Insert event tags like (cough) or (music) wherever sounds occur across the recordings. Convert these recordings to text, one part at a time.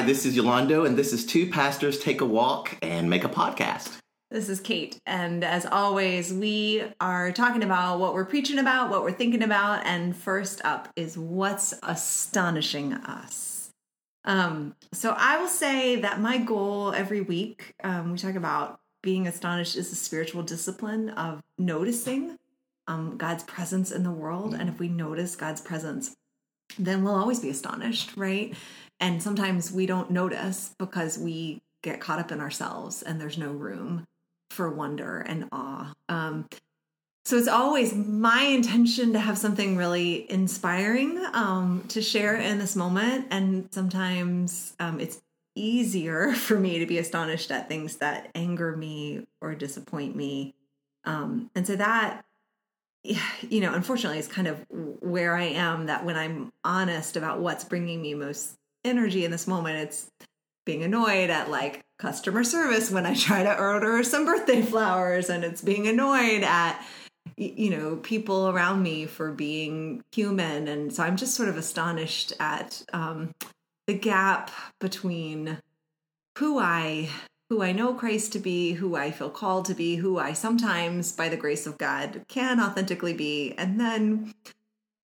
Hi, this is Yolando, and this is Two Pastors Take a Walk and Make a Podcast. This is Kate. And as always, we are talking about what we're preaching about, what we're thinking about. And first up is what's astonishing us. Um, so I will say that my goal every week, um, we talk about being astonished is a spiritual discipline of noticing um, God's presence in the world. And if we notice God's presence, then we'll always be astonished, right? And sometimes we don't notice because we get caught up in ourselves and there's no room for wonder and awe. Um, so it's always my intention to have something really inspiring um, to share in this moment. And sometimes um, it's easier (laughs) for me to be astonished at things that anger me or disappoint me. Um, and so that, you know, unfortunately, is kind of where I am that when I'm honest about what's bringing me most energy in this moment, it's being annoyed at like customer service when I try to order some birthday flowers, and it's being annoyed at you know people around me for being human, and so I'm just sort of astonished at um, the gap between who I who I know Christ to be, who I feel called to be, who I sometimes, by the grace of God, can authentically be, and then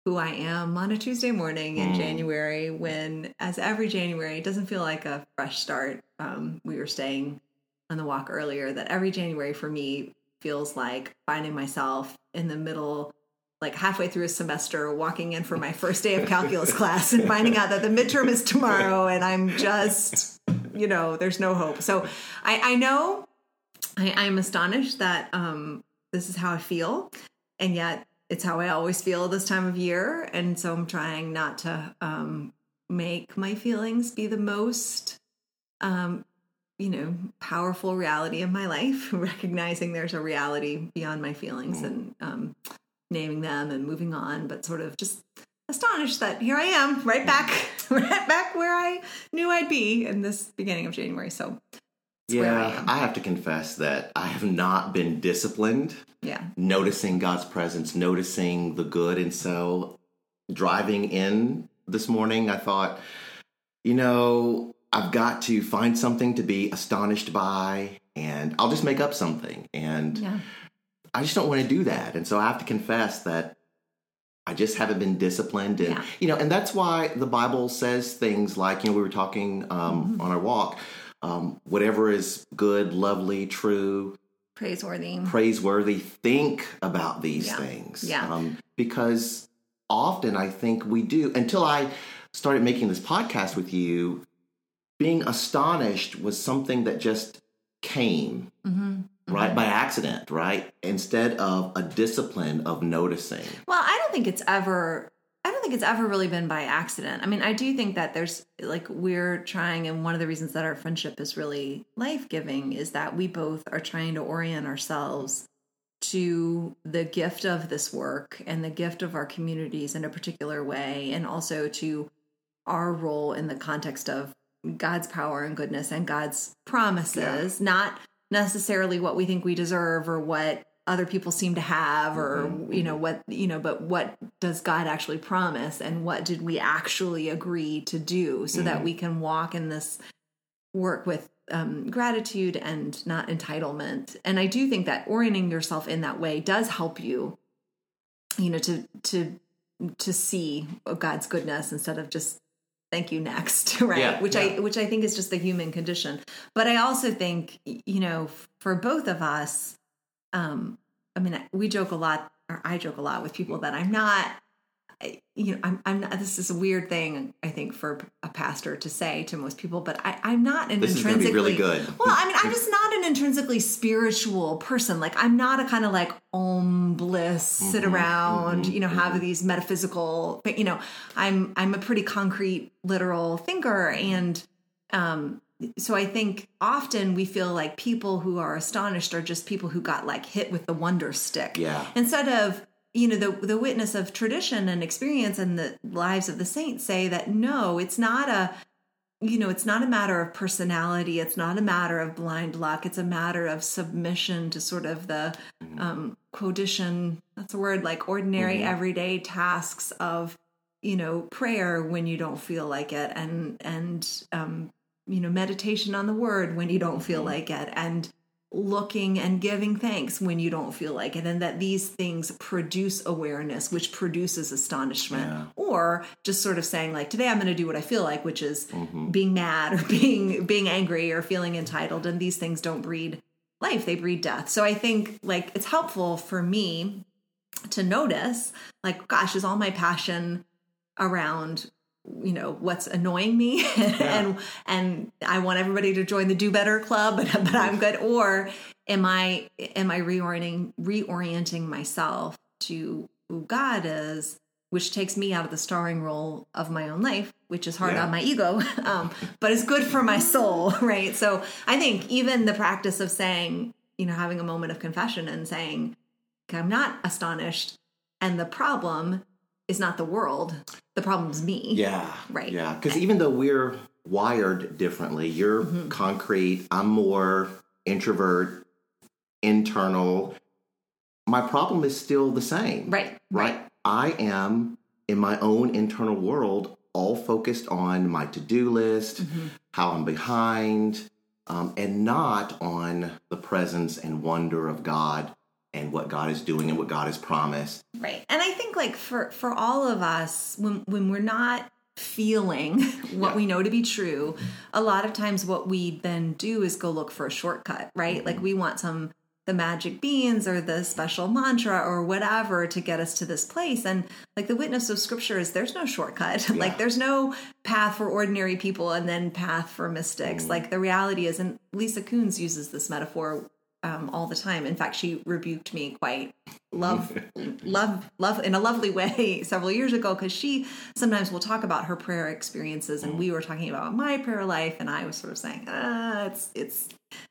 who I am on a Tuesday morning in mm. January when, as every January, it doesn't feel like a fresh start. Um, we were staying on the walk earlier that every January for me feels like finding myself in the middle, like halfway through a semester, walking in for my first day of calculus (laughs) class and finding out that the midterm is tomorrow and I'm just, you know, there's no hope. So I, I know I, I'm astonished that um, this is how I feel. And yet it's how I always feel this time of year. And so I'm trying not to um, make my feelings be the most, um, you know, powerful reality of my life, (laughs) recognizing there's a reality beyond my feelings mm. and um, naming them and moving on, but sort of just astonished that here I am, right back, (laughs) right back where I knew I'd be in this beginning of January. So yeah, I, I, have to confess that I have not been disciplined. Yeah. Noticing God's presence, noticing the good. And so driving in this morning, I thought, you know, I've got to find something to be astonished by, and I'll just make up something. And yeah. I just don't want to do that. And so I have to confess that I just haven't been disciplined. And, yeah. you know, and that's why the Bible says things like, you know, we were talking um, mm-hmm. on our walk um, whatever is good, lovely, true, praiseworthy, praiseworthy. Think about these yeah. things, yeah. Um, because often I think we do. Until I started making this podcast with you, being astonished was something that just came. Mm-hmm. Right, mm-hmm. by accident, right? Instead of a discipline of noticing. Well, I don't think it's ever think it's ever really been by accident. I mean, I do think that there's like we're trying, and one of the reasons that our friendship is really life giving is that we both are trying to orient ourselves to the gift of this work and the gift of our communities in a particular way, and also to our role in the context of God's power and goodness and God's promises, yeah. not necessarily what we think we deserve or what other people seem to have or mm-hmm. you know what you know but what does god actually promise and what did we actually agree to do so mm-hmm. that we can walk in this work with um, gratitude and not entitlement and i do think that orienting yourself in that way does help you you know to to to see god's goodness instead of just thank you next (laughs) right yeah, which yeah. i which i think is just the human condition but i also think you know for both of us um, I mean, we joke a lot, or I joke a lot with people that I'm not, you know, I'm, I'm not, this is a weird thing, I think, for a pastor to say to most people, but I, I'm not an this intrinsically, really good. well, I mean, I'm just not an intrinsically spiritual person. Like, I'm not a kind of like om bliss, sit mm-hmm, around, mm-hmm, you know, have mm-hmm. these metaphysical, but you know, I'm, I'm a pretty concrete, literal thinker. And, um, so I think often we feel like people who are astonished are just people who got like hit with the wonder stick. Yeah. Instead of you know the the witness of tradition and experience and the lives of the saints say that no, it's not a you know it's not a matter of personality it's not a matter of blind luck it's a matter of submission to sort of the mm-hmm. um quotidian that's a word like ordinary mm-hmm. everyday tasks of you know prayer when you don't feel like it and and um you know meditation on the word when you don't feel Mm-hmm. like it and looking and giving thanks when you don't feel like it and that these things produce awareness which produces astonishment Yeah. or just sort of saying like today i'm going to do what i feel like which is Mm-hmm. being mad or (laughs) being being angry or feeling entitled and these things don't breed life they breed death so i think like it's helpful for me to notice like gosh is all my passion around you know what's annoying me. (laughs) And and I want everybody to join the do better club but (laughs) but I'm good. Or am I am I reorienting reorienting myself to who God is which takes me out of the starring role of my own life which is hard Yeah. on my ego (laughs) um, but it's good for my soul right? So I think even the practice of saying you know having a moment of confession and saying "Okay, I'm not astonished. And the problem is not the world the problem's me Yeah. Right. Yeah. Because even though we're wired differently, you're Mm-hmm. concrete, I'm more introvert, internal. My problem is still the same. Right. Right. I am in my own internal world, all focused on my to do list, Mm-hmm. how I'm behind, um, and not on the presence and wonder of God and what God is doing and what God has promised. Right. And I think like for for all of us when when we're not feeling (laughs) what we know to be true, a lot of times what we then do is go look for a shortcut, right? Like we want some the magic beans or the special mantra or whatever to get us to this place and like the witness of scripture is there's no shortcut (laughs) like there's no path for ordinary people and then path for mystics mm-hmm. like the reality is and lisa coons uses this metaphor um, all the time. In fact, she rebuked me quite love, (laughs) love, love in a lovely way (laughs) several years ago because she sometimes will talk about her prayer experiences, and we were talking about my prayer life, and I was sort of saying, ah, it's it's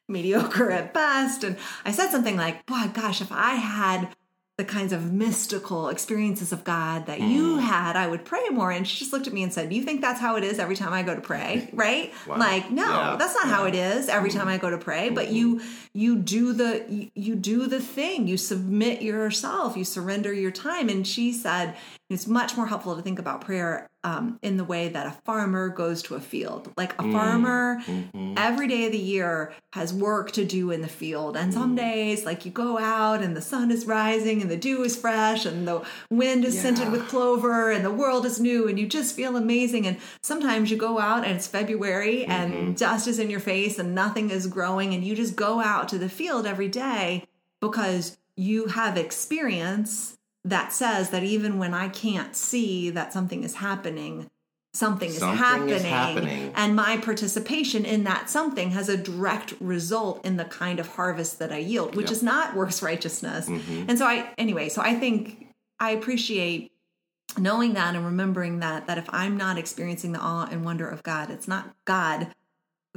mediocre at best, and I said something like, "Boy, gosh, if I had." The kinds of mystical experiences of God that you mm. had, I would pray more. And she just looked at me and said, You think that's how it is every time I go to pray? (laughs) Right? Wow. Like, no, Yeah. that's not how it is every mm-hmm. time I go to pray. But mm-hmm. you you do the you, you do the thing. You submit yourself. You surrender your time. And she said it's much more helpful to think about prayer um, in the way that a farmer goes to a field. Like a mm, farmer, mm-hmm. every day of the year has work to do in the field. And some mm. days, like you go out and the sun is rising and the dew is fresh and the wind is scented with clover and the world is new and you just feel amazing. And sometimes you go out and it's February and mm-hmm. dust is in your face and nothing is growing and you just go out to the field every day because you have experience that says that even when I can't see that something is happening, something, is, happening, is happening. and my participation in that something has a direct result in the kind of harvest that I yield, which Yep. is not works righteousness. Mhm. And so I anyway, so I think I appreciate knowing that and remembering that that if I'm not experiencing the awe and wonder of God, it's not God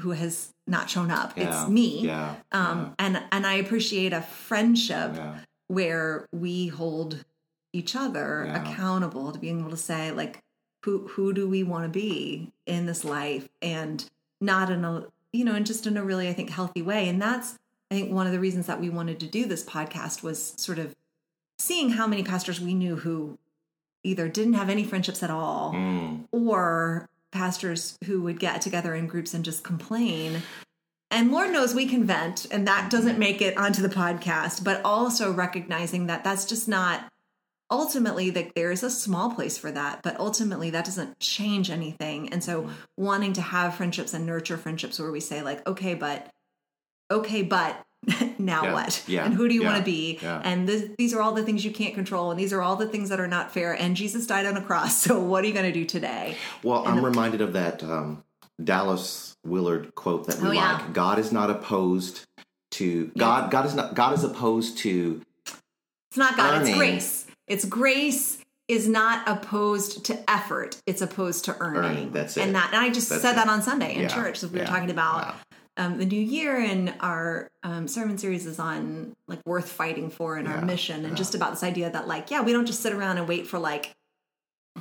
who has not shown up. Yeah. It's me. Yeah. Um and and I appreciate a friendship yeah. where we hold each other Yeah. accountable to being able to say like who who do we want to be in this life and not in a you know and just in a really i think healthy way and that's i think one of the reasons that we wanted to do this podcast was sort of seeing how many pastors we knew who either didn't have any friendships at all Mm. or pastors who would get together in groups and just complain. And Lord knows we can vent, and that doesn't make it onto the podcast, but also recognizing that that's just not ultimately that there's a small place for that, but ultimately that doesn't change anything. And so wanting to have friendships and nurture friendships where we say, like, okay, but okay, but (laughs) now Yeah, what? yeah, and who do you want to be? yeah. And this, these are all the things you can't control, and these are all the things that are not fair. And Jesus died on a cross. (laughs) So what are you going to do today? Well, I'm reminded of that um, Dallas Willard quote that we Oh, yeah. like. God is not opposed to God. God is not. God is opposed to. It's not God, it's grace. It's grace is not opposed to effort. It's opposed to earning. Earning, that's it. And that and I just That's said it. that on Sunday in Yeah, church. So we were talking about yeah. um, the new year and our um, sermon series is on like worth fighting for and our mission and just about this idea that like, yeah, we don't just sit around and wait for like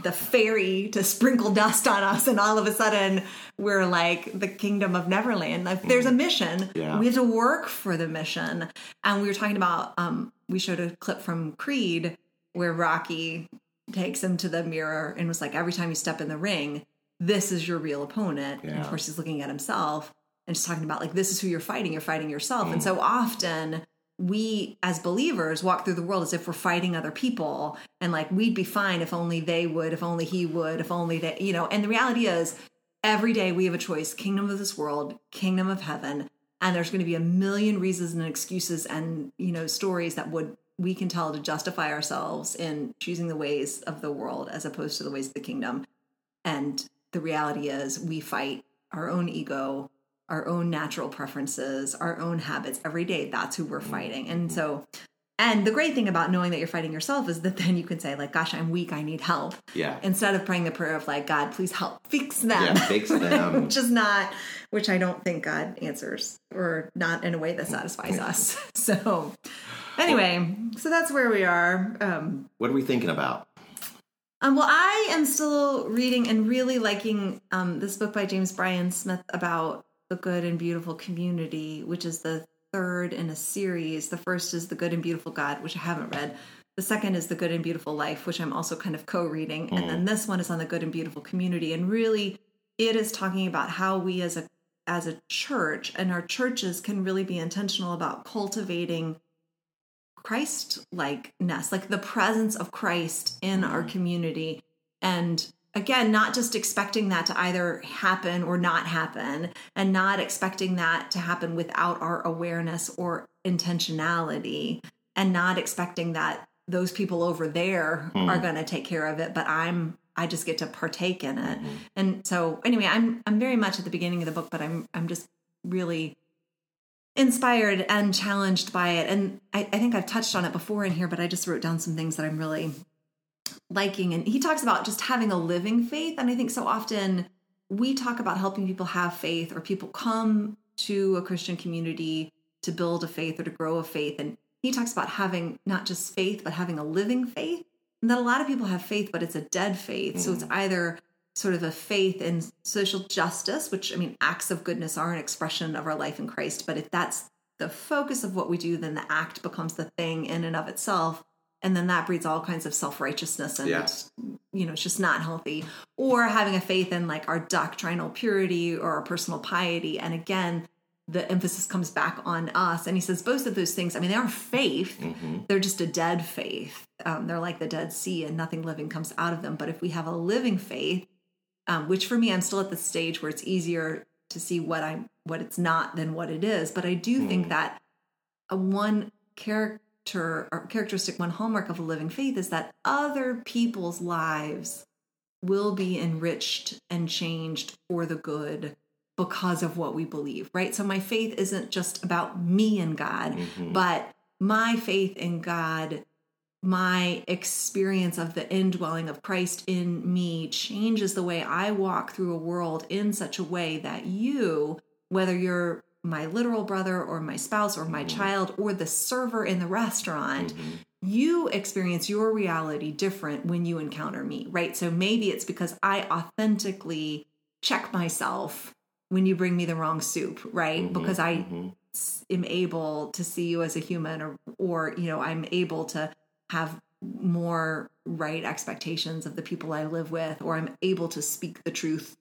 the fairy to sprinkle dust on us and all of a sudden we're like the kingdom of neverland like there's a mission Mm. Yeah. we have to work for the mission and we were talking about um we showed a clip from creed where rocky takes him to the mirror and was like, every time you step in the ring, this is your real opponent. And of course, he's looking at himself and just talking about like, this is who you're fighting. You're fighting yourself. Mm. And so often we as believers walk through the world as if we're fighting other people and like we'd be fine if only they would, if only he would, if only they, you know. And the reality is, every day we have a choice kingdom of this world, kingdom of heaven. And there's going to be a million reasons and excuses and, you know, stories that would we can tell to justify ourselves in choosing the ways of the world as opposed to the ways of the kingdom. And the reality is, we fight our own ego, our own natural preferences, our own habits every day. That's who we're mm-hmm. fighting. And mm-hmm. so, and the great thing about knowing that you're fighting yourself is that (laughs) then you can say, like, gosh, I'm weak, I need help. Yeah. Instead of praying the prayer of, like, God, please help fix them. Yeah, fix (laughs) them. which is not, which I don't think God answers or not in a way that satisfies us. (laughs) So, anyway, so that's where we are. Um, What are we thinking about? um, well, I am still reading and really liking um, this book by James Bryan Smith about the good and beautiful community, which is the third in a series. The first is The Good and Beautiful God, which I haven't read. The second is The Good and Beautiful Life, which I'm also kind of co reading. And then this one is on the good and beautiful community. And really, it is talking about how we as a as a church and our churches can really be intentional about cultivating Christ likeness, like the presence of Christ in our mm-hmm. community. And again, not just expecting that to either happen or not happen, and not expecting that to happen without our awareness or intentionality, and not expecting that those people over there mm. are going to take care of it, but I'm I just get to partake in it. Mm-hmm. And so anyway, I'm I'm very much at the beginning of the book, but I'm I'm just really inspired and challenged by it. And I, I think I've touched on it before in here, but I just wrote down some things that I'm really liking. And he talks about just having a living faith. And I think so often we talk about helping people have faith or people come to a Christian community to build a faith or to grow a faith. And he talks about having not just faith, but having a living faith. And that a lot of people have faith, but it's a dead faith. So it's mm. either sort of a faith in social justice, which I mean, acts of goodness are an expression of our life in Christ. But if that's the focus of what we do, then the act becomes the thing in and of itself. And then that breeds all kinds of self righteousness and, Yeah. you know, it's just not healthy. Or having a faith in like our doctrinal purity or our personal piety. And again, the emphasis comes back on us. And he says both of those things, I mean, they are faith, they're just a dead faith. Um, they're like the Dead Sea and nothing living comes out of them. But if we have a living faith, um, which for me, I'm still at the stage where it's easier to see what I'm, what it's not than what it is. But I do think that a one character or characteristic, one hallmark of a living faith is that other people's lives will be enriched and changed for the good because of what we believe, right? So my faith isn't just about me and God, but my faith in God, my experience of the indwelling of Christ in me changes the way I walk through a world in such a way that you, whether you're my literal brother or my spouse or my mm-hmm. child or the server in the restaurant, mm-hmm. you experience your reality different when you encounter me, right? So maybe it's because I authentically check myself when you bring me the wrong soup, right? Mm-hmm. because I s- am able to see you as a human or or you know, I'm able to have more right expectations of the people I live with or I'm able to speak the truth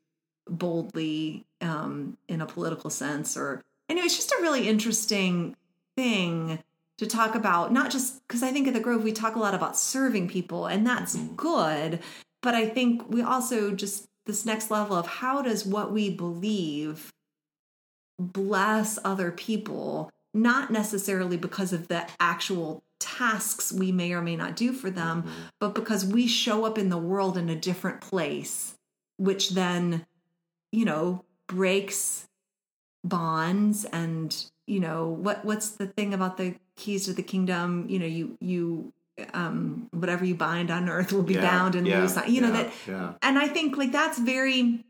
boldly um in a political sense or anyway, it's just a really interesting thing to talk about not just because I think at the Grove we talk a lot about serving people and that's good, but I think we also just this next level of how does what we believe bless other people, not necessarily because of the actual tasks we may or may not do for them, but because we show up in the world in a different place, which then, you know, breaks bonds and you know what what's the thing about the keys to the kingdom? You know you you um whatever you bind on earth will be Yeah, bound and yeah, loose on- you know yeah, that yeah. and i think like that's very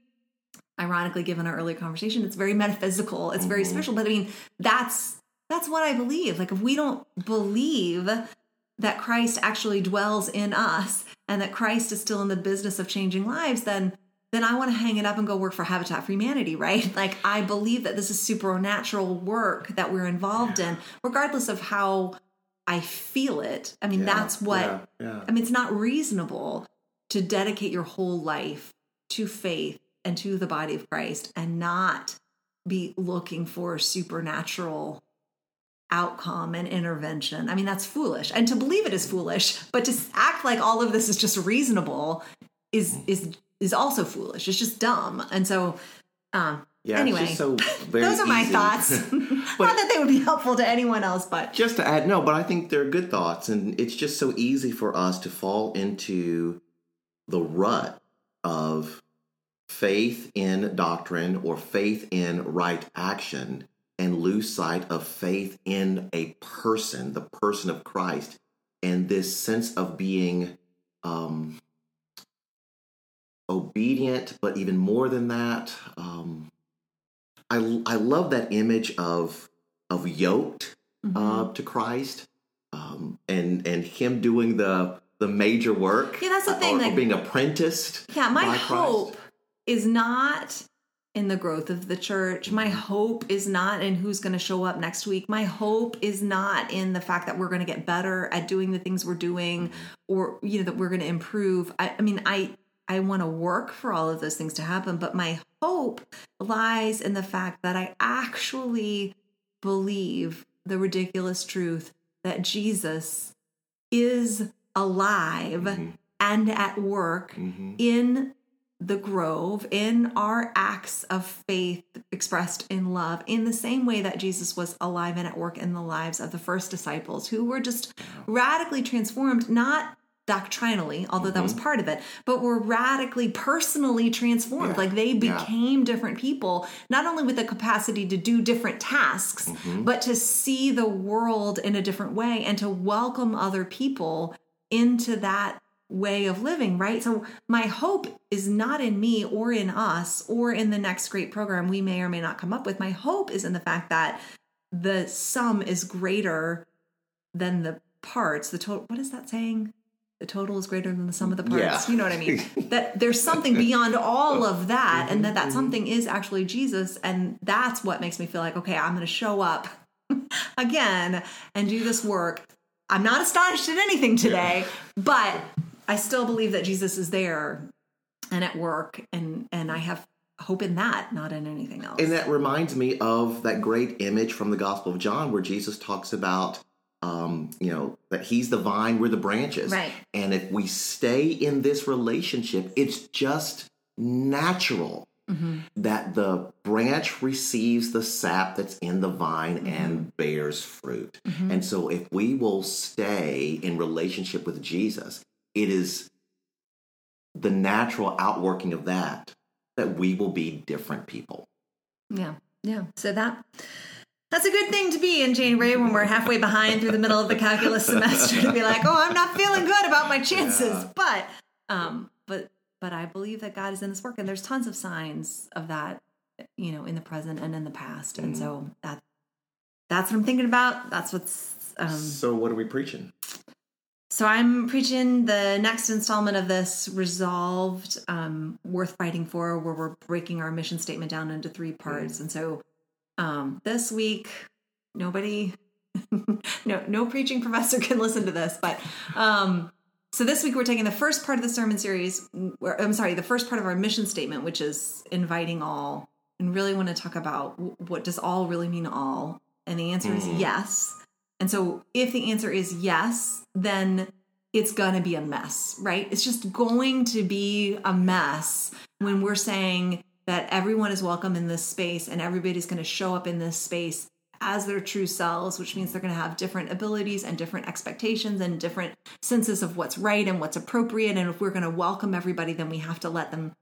ironically given our earlier conversation it's very metaphysical. It's very spiritual but i mean that's that's what i believe. Like if we don't believe that christ actually dwells in us and that christ is still in the business of changing lives then then i want to hang it up and go work for habitat for humanity (laughs) right? Like i believe that this is supernatural work that we're involved in regardless of how I feel it. I mean, Yeah, that's what yeah, yeah. I mean, it's not reasonable to dedicate your whole life to faith and to the body of Christ and not be looking for supernatural outcome and intervention. I mean, that's foolish. And to believe it is foolish, but to act like all of this is just reasonable is is is also foolish. It's just dumb. And so um Yeah, anyway, so (laughs) very those are my easy. thoughts. (laughs) (laughs) not that they would be helpful to anyone else, but just to add no but i think they're good thoughts and it's just so easy for us to fall into the rut of faith in doctrine or faith in right action and lose sight of faith in a person the person of christ and this sense of being um obedient but even more than that um i i love that image of of yoked Mm-hmm. uh, to Christ, um, and and him doing the the major work. Yeah, that's the uh, thing, Or, or like- being apprenticed. Yeah, my hope is not in the growth of the church. My hope is not in who's going to show up next week. My hope is not in the fact that we're going to get better at doing the things we're doing or you know that we're going to improve. I, I mean, I I want to work for all of those things to happen, but my hope lies in the fact that I actually believe the ridiculous truth that Jesus is alive Mm-hmm. and at work in the grove, in our acts of faith expressed in love, in the same way that Jesus was alive and at work in the lives of the first disciples who were just radically transformed, not doctrinally, although that was part of it, but were radically personally transformed. Mm-hmm. Yeah. Like they Yeah. became different people, not only with the capacity to do different tasks, Mm-hmm. but to see the world in a different way and to welcome other people into that way of living, right? So my hope is not in me or in us or in the next great program we may or may not come up with. My hope is in the fact that the sum is greater than the parts. The total what is that saying? The total is greater than the sum of the parts. Yeah. You know what I mean? (laughs) that there's something beyond all of that and that Mm-hmm. that something is actually Jesus and that's what makes me feel like okay, I'm going to show up (laughs) again and do this work. I'm not astonished at anything today, but I still believe that Jesus is there and at work and and I have hope in that, not in anything else. And that reminds me of that great image from the Gospel of John where Jesus talks about, um, you know, that he's the vine, we're the branches. Right. And if we stay in this relationship, it's just natural Mm-hmm. that the branch receives the sap that's in the vine Mm-hmm. and bears fruit. And so if we will stay in relationship with Jesus, it is the natural outworking of that that we will be different people. Yeah. Yeah. So that that's a good thing to be in January when we're halfway behind through the middle of the calculus (laughs) semester to be like, oh, I'm not feeling good about my chances. Yeah. But um, but but I believe that God is in this work and there's tons of signs of that, you know, in the present and in the past. And so that that's what I'm thinking about. That's what's um So what are we preaching? So I'm preaching the next installment of this resolved, um, worth fighting for, where we're breaking our mission statement down into three parts. And so um, this week, nobody, (laughs) no, no preaching professor can listen to this, but um, so this week we're taking the first part of the sermon series. Where, I'm sorry, the first part of our mission statement, which is inviting all, and really want to talk about what does all really mean all, and the answer is yes. And so if the answer is yes, then it's going to be a mess, right? It's just going to be a mess when we're saying that everyone is welcome in this space and everybody's going to show up in this space as their true selves, which means they're going to have different abilities and different expectations and different senses of what's right and what's appropriate. And if we're going to welcome everybody, then we have to let them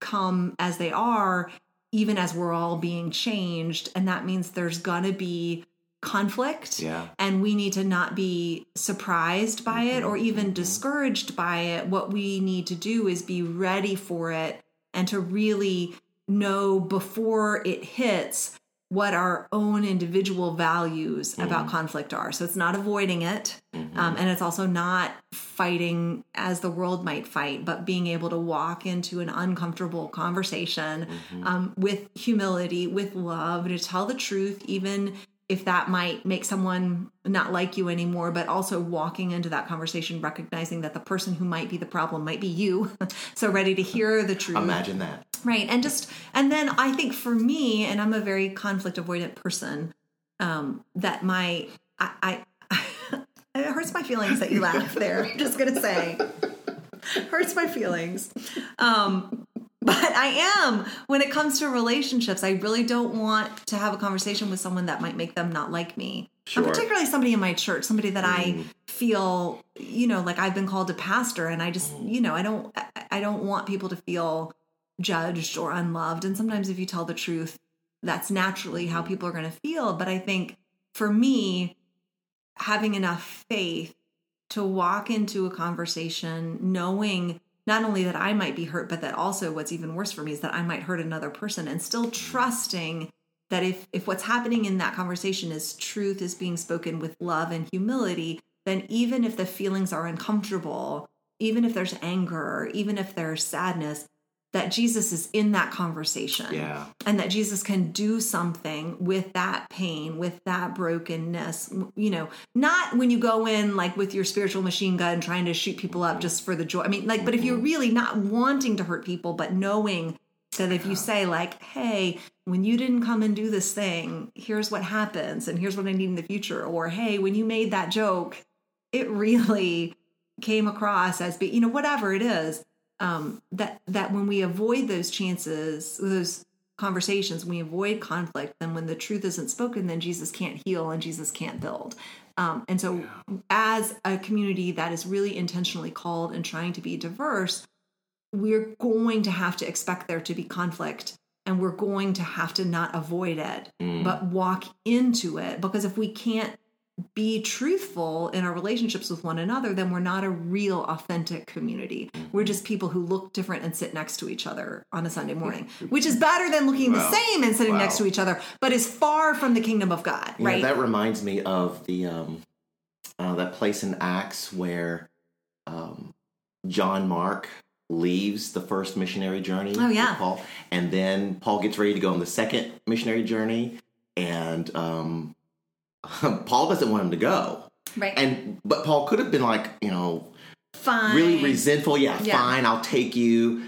come as they are, even as we're all being changed. And that means there's going to be conflict. Yeah. And we need to not be surprised by it mm-hmm. or even mm-hmm. discouraged by it. What we need to do is be ready for it and to really know before it hits what our own individual values about mm-hmm. conflict are. So it's not avoiding it. Um, and it's also not fighting as the world might fight, but being able to walk into an uncomfortable conversation um, with humility, with love, to tell the truth, even if that might make someone not like you anymore, but also walking into that conversation, recognizing that the person who might be the problem might be you. (laughs) so ready to hear the truth. Imagine that. Right. And just, and then I think for me, and I'm a very conflict avoidant person, um, that my, I, I (laughs) it hurts my feelings that you laugh there. I'm just going to say, (laughs) hurts my feelings. Um, but I am when it comes to relationships. I really don't want to have a conversation with someone that might make them not like me. Sure. And particularly somebody in my church, somebody that I mm. feel, you know, like I've been called to pastor, and I just, mm. you know, I don't, I- I don't want people to feel judged or unloved. And sometimes if you tell the truth, that's naturally how mm. people are going to feel. But I think for me, having enough faith to walk into a conversation knowing not only that I might be hurt, but that also what's even worse for me is that I might hurt another person and still trusting that if if what's happening in that conversation is truth is being spoken with love and humility, then even if the feelings are uncomfortable, even if there's anger, even if there's sadness, that Jesus is in that conversation Yeah. and that Jesus can do something with that pain, with that brokenness. You know, not when you go in like with your spiritual machine gun trying to shoot people up mm-hmm. just for the joy. I mean, like, but if you're mm-hmm. really not wanting to hurt people, but knowing that if you say, like, hey, when you didn't come and do this thing, here's what happens, and here's what I need in the future, or hey, when you made that joke, it really came across as being, you know, whatever it is um, that that when we avoid those chances, those conversations, we avoid conflict. Then when the truth isn't spoken, then Jesus can't heal and Jesus can't build. Um, and so, as a community that is really intentionally called and trying to be diverse, we're going to have to expect there to be conflict and we're going to have to not avoid it, but walk into it. Because if we can't be truthful in our relationships with one another, then we're not a real, authentic community. We're just people who look different and sit next to each other on a Sunday morning, which is better than looking Wow. the same and sitting Wow. next to each other, but is far from the kingdom of God, Yeah, right? that reminds me of the um, uh, that place in Acts where um, John Mark leaves the first missionary journey. Oh, yeah. Paul, and then Paul gets ready to go on the second missionary journey, and um, (laughs) Paul doesn't want him to go. right. And but Paul could have been like, you know, Fine. really resentful. Yeah, Yeah. fine, I'll take you.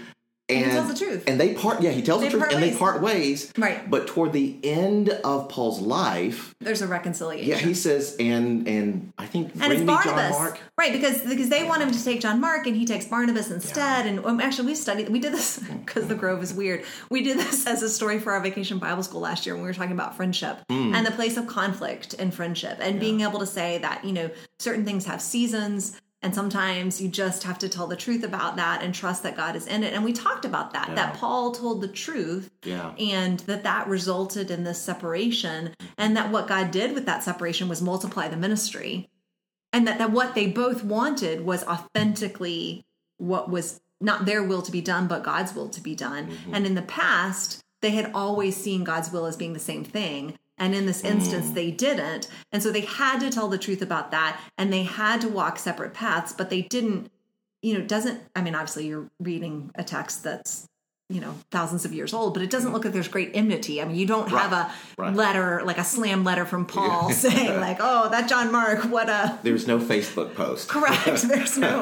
And he tells the truth. And they part. Yeah, he tells They the truth, and ways. they part ways. Right. But toward the end of Paul's life, There's a reconciliation. yeah, he says, and and I think and bring it's me Barnabas, John Mark. right? Because because they want him to take John Mark, and he takes Barnabas instead. And um, actually, we studied. We did this (laughs) because the Grove is weird. We did this as a story for our vacation Bible school last year when we were talking about friendship Hmm. and the place of conflict and friendship, and being able to say that you know certain things have seasons. And sometimes you just have to tell the truth about that and trust that God is in it. And we talked about that, that Paul told the truth Yeah. and that that resulted in this separation and that what god did with that separation was multiply the ministry. And that, that what they both wanted was authentically what was not their will to be done but god's will to be done. Mm-hmm. And in the past they had always seen god's will as being the same thing and in this instance they didn't. And so they had to tell the truth about that and they had to walk separate paths but they didn't you know doesn't i mean obviously you're reading a text that's you know thousands of years old but it doesn't look like there's great enmity. I mean you don't have a right. letter like a slam letter from paul (laughs) saying (laughs) like oh that john mark what a (laughs) There's no Facebook post. correct. There's no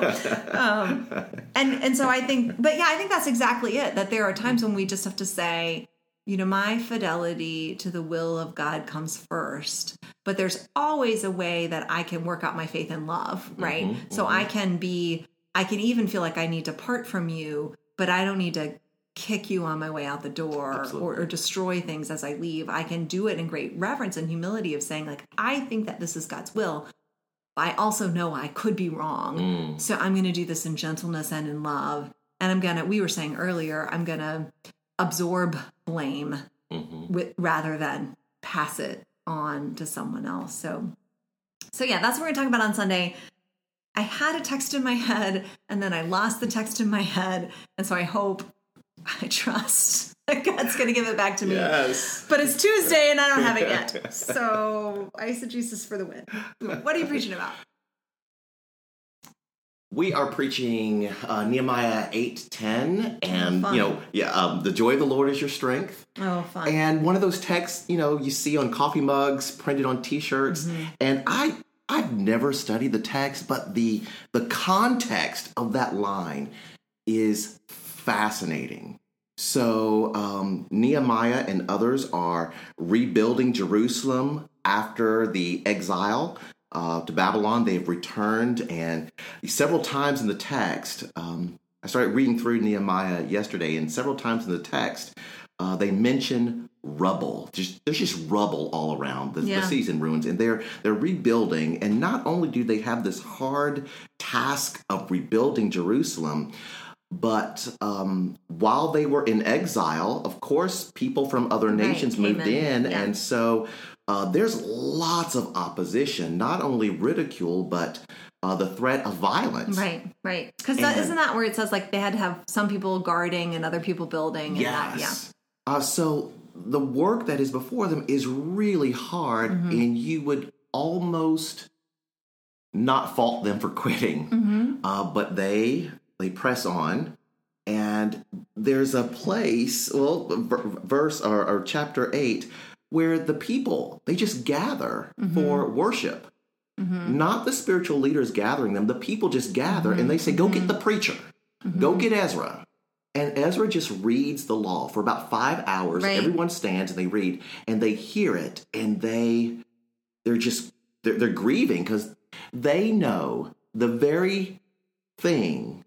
um and and so i think but yeah i think that's exactly it that there are times when we just have to say you know my fidelity to the will of god comes first but there's always a way that i can work out my faith and love mm-hmm, right? So mm-hmm. i can be i can even feel like i need to part from you but i don't need to kick you on my way out the door or, or destroy things as i leave. I can do it in great reverence and humility of saying like i think that this is god's will. I also know I could be wrong. Mm. So I'm going to do this in gentleness and in love. And I'm going to, we were saying earlier, I'm going to absorb blame mm-hmm. with, rather than pass it on to someone else. So, so yeah, that's what we're going to talk about on Sunday. I had a text in my head and then I lost the text in my head. And so I hope, I trust (laughs) that God's going to give it back to me. Yes. But it's Tuesday and I don't have it yet. (laughs) So I said Jesus for the win. What are you preaching about? We are preaching uh, Nehemiah eight ten, and fun. you know, yeah, um, the joy of the Lord is your strength. Oh, fun. And one of those texts, you know, you see on coffee mugs, printed on T-shirts, and I I've never studied the text, but the the context of that line is fascinating. So um, Nehemiah and others are rebuilding Jerusalem after the exile uh, to Babylon. They've returned, and several times in the text, um, I started reading through Nehemiah yesterday, and several times in the text, uh, they mention rubble. Just there's just rubble all around the, Yeah. the and ruins, and they're they're rebuilding. And not only do they have this hard task of rebuilding Jerusalem, but um, while they were in exile, of course, people from other nations came moved in, in, yeah. and so uh, there's lots of opposition, not only ridicule, but uh, the threat of violence. right, right. Because isn't that where it says like they had to have some people guarding and other people building? And that, yeah. Yes. Uh, so the work that is before them is really hard, Mm-hmm. and you would almost not fault them for quitting. Mm-hmm. Uh, but they they press on, and there's a place, well, v- verse or, or chapter eight, where the people they just gather Mm-hmm. for worship. Not the spiritual leaders gathering them. The people just gather and they say, "Go get the preacher. Go get Ezra." And Ezra just reads the law for about five hours. Right. Everyone stands and they read, and they hear it, and they they're just they're, they're grieving because they know the very thing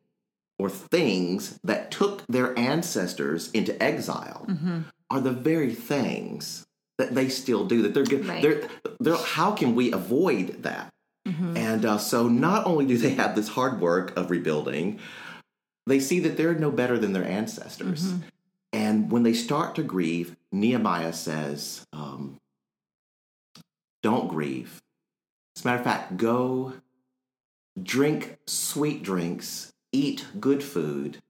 or things that took their ancestors into exile Mm-hmm. are the very things that they still do that they're good Right. they're, they're how can we avoid that Mm-hmm. and uh, so not only do they have this hard work of rebuilding they see that they're no better than their ancestors Mm-hmm. and when they start to grieve nehemiah says um, don't grieve as a matter of fact go drink sweet drinks eat good food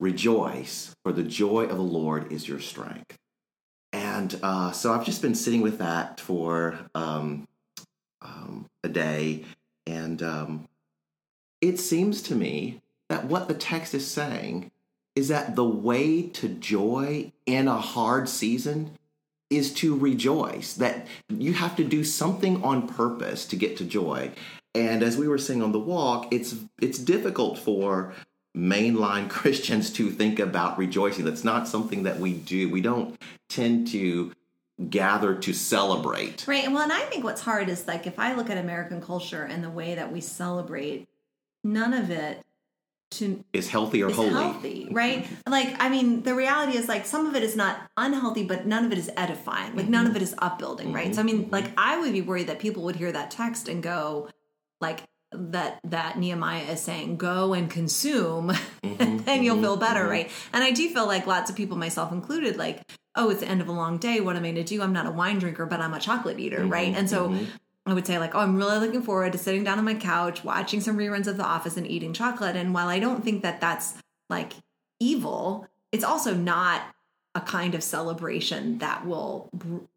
rejoice for the joy of the lord is your strength and uh, so i've just been sitting with that for um, um, a day. And um, it seems to me that what the text is saying is that the way to joy in a hard season is to rejoice that you have to do something on purpose to get to joy. And as we were saying on the walk it's it's difficult for mainline (laughs) christians to think about rejoicing that's not something that we do we don't tend to gather to celebrate Right. Well, and I think what's hard is like if I look at American culture and the way that we celebrate, none of it to is healthy or is holy healthy, right? Mm-hmm. Like, I mean, the reality is like some of it is not unhealthy, but none of it is edifying. Like, none of mm-hmm. it is upbuilding, right? So, I mm-hmm. mean, like, I would be worried that people would hear that text and go, like, that that Nehemiah is saying, go and consume, (laughs) mm-hmm, and then you'll mm-hmm, feel better, mm-hmm. right? And I do feel like lots of people, myself included, like, oh, it's the end of a long day. What am I going to do? I'm not a wine drinker, but I'm a chocolate eater, right? And so. I would say like, oh, I'm really looking forward to sitting down on my couch, watching some reruns of The Office, and eating chocolate. And while I don't think that that's like evil, it's also not a kind of celebration that will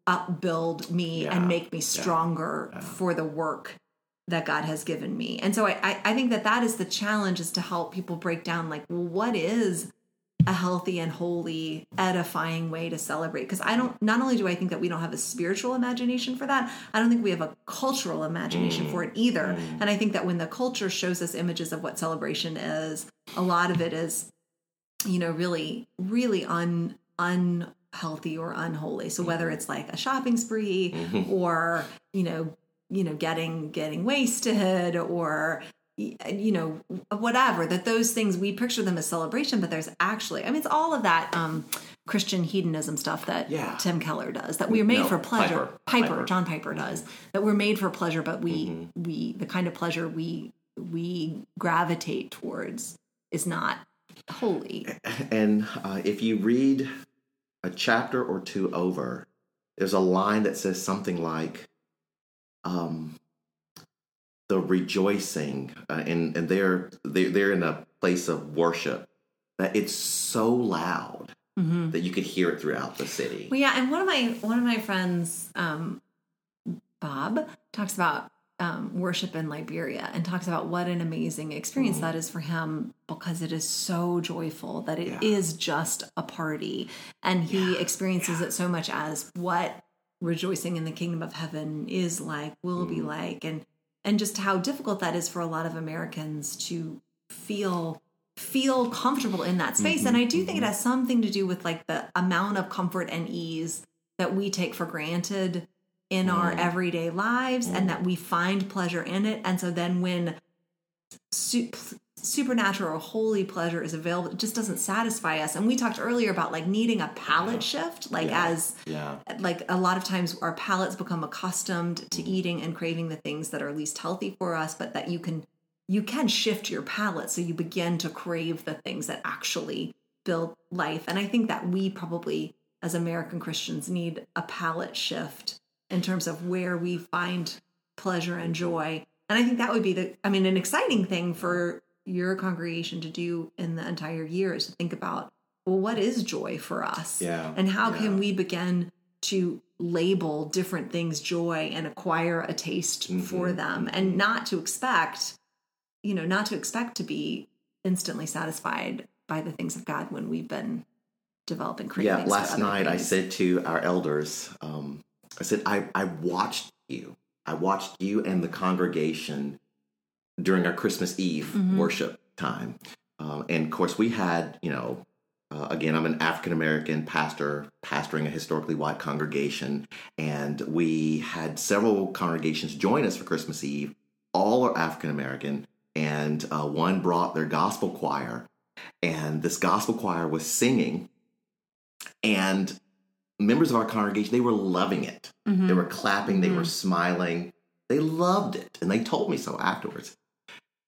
upbuild me Yeah. and make me stronger for the work that God has given me. And so I, I, I think that that is the challenge is to help people break down like, well, what is a healthy and holy, edifying way to celebrate. Because I don't, not only do I think that we don't have a spiritual imagination for that, I don't think we have a cultural imagination for it mm, either. Mm. And I think that when the culture shows us images of what celebration is, a lot of it is, you know, really, really un, unhealthy or unholy. So whether mm. it's like a shopping spree mm-hmm. or, you know, you know, getting, getting wasted or, you know whatever that those things we picture them as celebration but there's actually i mean it's all of that um christian hedonism stuff that Yeah. tim keller does that we're made No, for pleasure Piper. piper, Piper. john piper does that we're made for pleasure but we we the kind of pleasure we we gravitate towards is not holy And uh, if you read a chapter or two over, there's a line that says something like, um, "The rejoicing," uh, and and they're they're they're in a place of worship that it's so loud that you could hear it throughout the city. Mm-hmm. Well, yeah, and one of my one of my friends, um, Bob, talks about um, worship in Liberia and talks about what an amazing experience that is for him because it is so joyful that it is Yeah. just a party. And he experiences it so much as what rejoicing in the kingdom of heaven is like, will be mm. like, and and just how difficult that is for a lot of Americans to feel feel comfortable in that space. Mm-hmm, and I do think it mm-hmm. has something to do with like the amount of comfort and ease that we take for granted in our mm. everyday lives and mm. that we find pleasure in it. And so then when su- supernatural or holy pleasure is available, it just doesn't satisfy us. And we talked earlier about like needing a palate shift, like Yeah. as Yeah. like a lot of times our palates become accustomed to mm. eating and craving the things that are least healthy for us, but that you can you can shift your palate so you begin to crave the things that actually build life. And I think that we probably as American Christians need a palate shift in terms of where we find pleasure and joy. And I think that would be the I mean an exciting thing for your congregation to do in the entire year is to think about well what is joy for us? Yeah, And how yeah. can we begin to label different things joy and acquire a taste for Mm-hmm. them and not to expect you know not to expect to be instantly satisfied by the things of god when we've been developing cravings Yeah, last night I said to our elders, um, I said, I, I watched you. I watched you and the congregation during our Christmas Eve Mm-hmm. worship time. Um, and of course, we had, you know, uh, again, I'm an African American pastor pastoring a historically white congregation. And we had several congregations join us for Christmas Eve. All are African American. And uh, one brought their gospel choir. And this gospel choir was singing and members of our congregation they were loving it Mm-hmm. they were clapping they were smiling they loved it and they told me so afterwards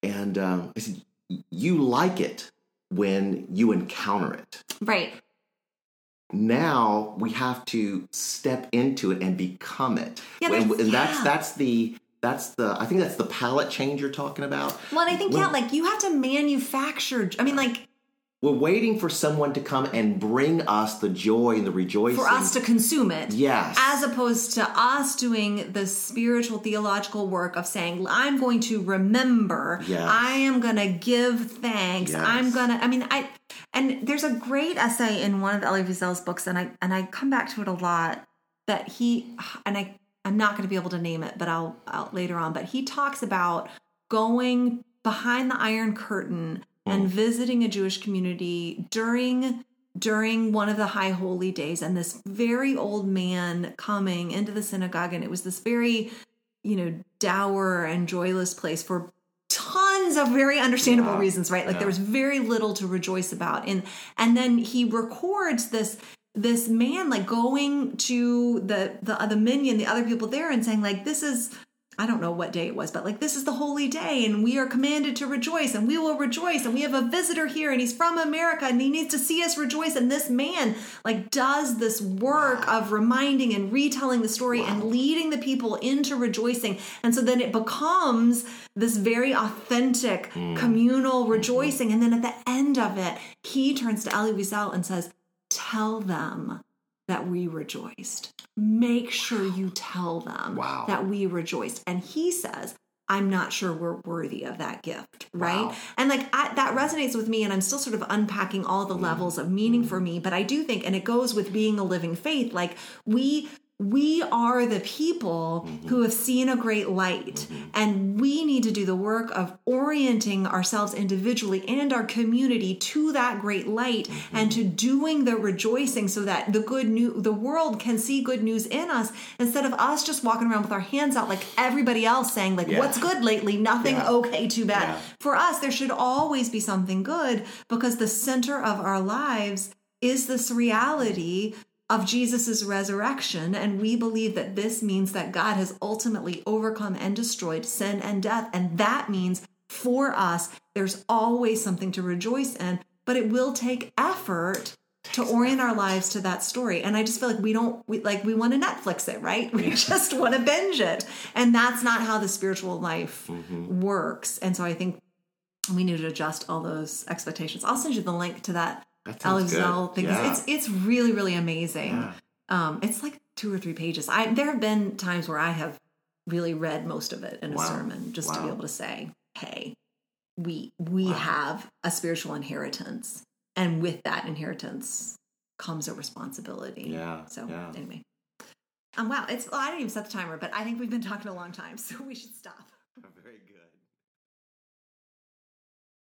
and um, i said you like it when you encounter it. Right. Now we have to step into it and become it. Yeah, and, that's- and that's yeah. that's the that's the i think that's the palette change you're talking about. Well and i think When- yeah like you have to manufacture i mean like we're waiting for someone to come and bring us the joy and the rejoicing for us to consume it yes as opposed to us doing the spiritual theological work of saying i'm going to remember Yes. i am going to give thanks Yes. i'm going to i mean i and there's a great essay in one of elie wiesel's books and i and i come back to it a lot that he and i i'm not going to be able to name it but i'll, I'll later on but he talks about going behind the iron curtain and mm. visiting a jewish community during during one of the high holy days and this very old man coming into the synagogue and it was this very you know dour and joyless place for tons of very understandable Yeah, reasons right? Like yeah. there was very little to rejoice about. And and then he records this this man like going to the the uh, the minyan the other people there and saying like this is I don't know what day it was, but like this is the holy day, and we are commanded to rejoice, and we will rejoice, and we have a visitor here, and he's from America, and he needs to see us rejoice. And this man like does this work of reminding and retelling the story and leading the people into rejoicing, and so then it becomes this very authentic hmm. communal hmm. rejoicing. And then at the end of it, he turns to Elie Wiesel and says, "Tell them." That we rejoiced. Make sure you tell them Wow. that we rejoiced. And he says, I'm not sure we're worthy of that gift, right? Wow. And like I, that resonates with me, and I'm still sort of unpacking all the mm. levels of meaning mm. for me. But I do think, and it goes with being a living faith, like we we are the people mm-hmm. who have seen a great light mm-hmm. and we need to do the work of orienting ourselves individually and our community to that great light mm-hmm. and to doing the rejoicing so that the good news the world can see good news in us instead of us just walking around with our hands out like everybody else saying like Yeah. what's good lately nothing Yeah. okay too bad Yeah. for us there should always be something good because the center of our lives is this reality of Jesus' resurrection. And we believe that this means that God has ultimately overcome and destroyed sin and death. And that means for us, there's always something to rejoice in, but it will take effort to orient our lives to that story. And I just feel like we don't, we, like, we want to Netflix it, right? We just want to binge it. And that's not how the spiritual life mm-hmm. works. And so I think we need to adjust all those expectations. I'll send you the link to that That sounds good. Thing. Yeah. It's it's really really amazing. Yeah. Um, it's like two or three pages. I there have been times where I have really read most of it in a sermon just to be able to say, "Hey, we we have a spiritual inheritance, and with that inheritance comes a responsibility." Yeah, So yeah. anyway, um, wow, it's well, I didn't even set the timer, but I think we've been talking a long time, (laughs) so we should stop.